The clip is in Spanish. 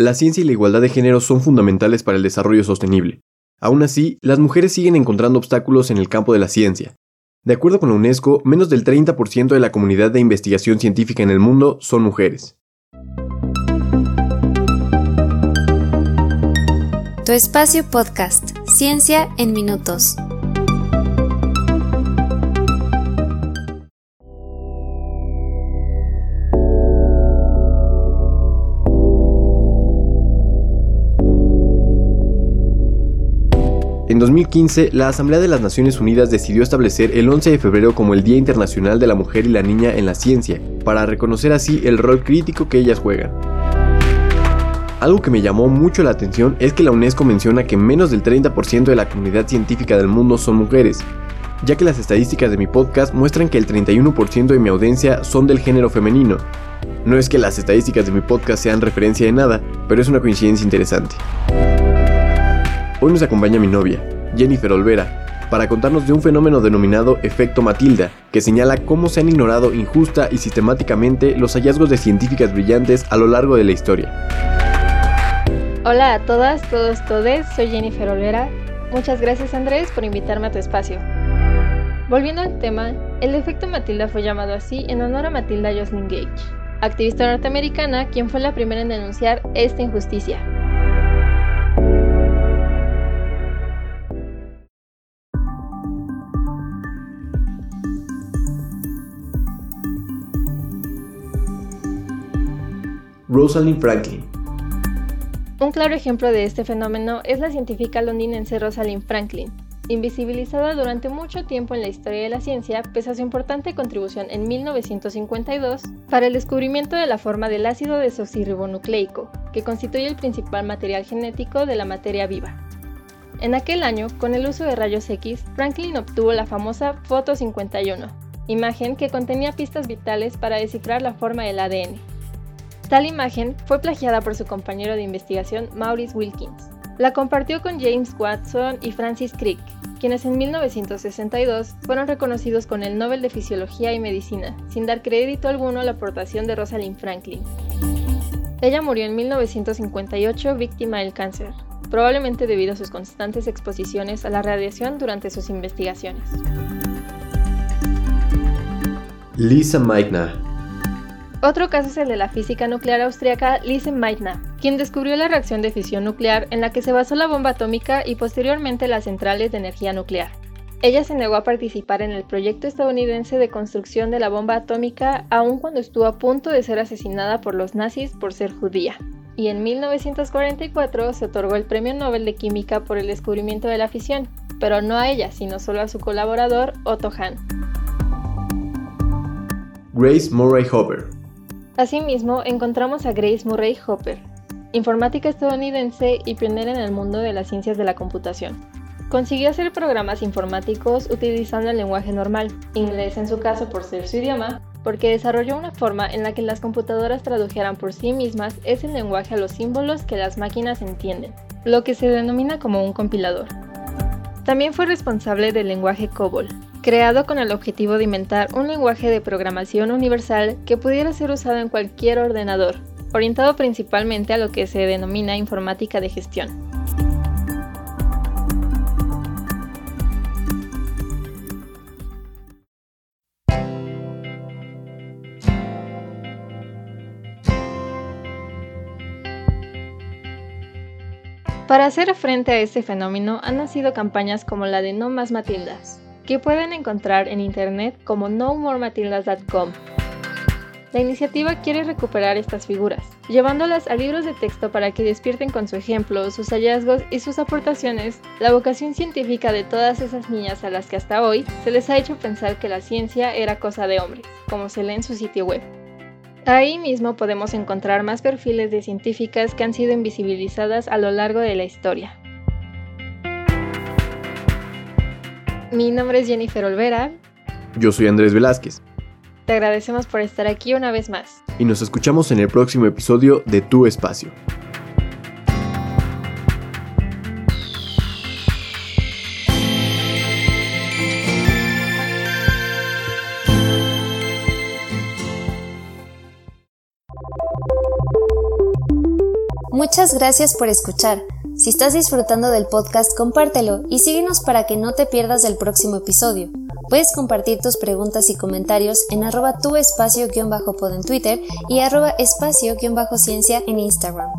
La ciencia y la igualdad de género son fundamentales para el desarrollo sostenible. Aún así, las mujeres siguen encontrando obstáculos en el campo de la ciencia. De acuerdo con la UNESCO, menos del 30% de la comunidad de investigación científica en el mundo son mujeres. Tu espacio podcast, Ciencia en Minutos. En 2015, la Asamblea de las Naciones Unidas decidió establecer el 11 de febrero como el Día Internacional de la Mujer y la Niña en la Ciencia, para reconocer así el rol crítico que ellas juegan. Algo que me llamó mucho la atención es que la UNESCO menciona que menos del 30% de la comunidad científica del mundo son mujeres, ya que las estadísticas de mi podcast muestran que el 31% de mi audiencia son del género femenino. No es que las estadísticas de mi podcast sean referencia de nada, pero es una coincidencia interesante. Hoy nos acompaña mi novia, Jennifer Olvera, para contarnos de un fenómeno denominado efecto Matilda, que señala cómo se han ignorado injusta y sistemáticamente los hallazgos de científicas brillantes a lo largo de la historia. Hola a todas, todos, todes, soy Jennifer Olvera. Muchas gracias Andrés por invitarme a tu espacio. Volviendo al tema, el efecto Matilda fue llamado así en honor a Matilda Jocelyn Gage, activista norteamericana quien fue la primera en denunciar esta injusticia. Rosalind Franklin. Un claro ejemplo de este fenómeno es la científica londinense Rosalind Franklin, invisibilizada durante mucho tiempo en la historia de la ciencia pese a su importante contribución en 1952 para el descubrimiento de la forma del ácido desoxirribonucleico, que constituye el principal material genético de la materia viva. En aquel año, con el uso de rayos X, Franklin obtuvo la famosa Foto 51, imagen que contenía pistas vitales para descifrar la forma del ADN. Tal imagen fue plagiada por su compañero de investigación Maurice Wilkins. La compartió con James Watson y Francis Crick, quienes en 1962 fueron reconocidos con el Nobel de Fisiología y Medicina, sin dar crédito alguno a la aportación de Rosalind Franklin. Ella murió en 1958 víctima del cáncer, probablemente debido a sus constantes exposiciones a la radiación durante sus investigaciones. Lisa Meitner otro caso es el de la física nuclear austriaca Lise Meitner, quien descubrió la reacción de fisión nuclear en la que se basó la bomba atómica y posteriormente las centrales de energía nuclear. Ella se negó a participar en el proyecto estadounidense de construcción de la bomba atómica aun cuando estuvo a punto de ser asesinada por los nazis por ser judía. Y en 1944 se otorgó el Premio Nobel de Química por el descubrimiento de la fisión, pero no a ella, sino solo a su colaborador Otto Hahn. Grace Murray Hopper Asimismo, encontramos a Grace Murray Hopper, informática estadounidense y pionera en el mundo de las ciencias de la computación. Consiguió hacer programas informáticos utilizando el lenguaje normal, inglés en su caso por ser su idioma, porque desarrolló una forma en la que las computadoras tradujeran por sí mismas ese lenguaje a los símbolos que las máquinas entienden, lo que se denomina como un compilador. También fue responsable del lenguaje COBOL, creado con el objetivo de inventar un lenguaje de programación universal que pudiera ser usado en cualquier ordenador, orientado principalmente a lo que se denomina informática de gestión. Para hacer frente a este fenómeno han nacido campañas como la de No Más Matildas, que pueden encontrar en internet como nomorematildas.com. La iniciativa quiere recuperar estas figuras, llevándolas a libros de texto para que despierten con su ejemplo, sus hallazgos y sus aportaciones la vocación científica de todas esas niñas a las que hasta hoy se les ha hecho pensar que la ciencia era cosa de hombres, como se lee en su sitio web. Ahí mismo podemos encontrar más perfiles de científicas que han sido invisibilizadas a lo largo de la historia, Mi nombre es Jennifer Olvera. Yo soy Andrés Velázquez. Te agradecemos por estar aquí una vez más. Y nos escuchamos en el próximo episodio de Tu Espacio. Muchas gracias por escuchar. Si estás disfrutando del podcast, compártelo y síguenos para que no te pierdas el próximo episodio. Puedes compartir tus preguntas y comentarios en arroba tu espacio-pod en Twitter y arroba espacio-ciencia en Instagram.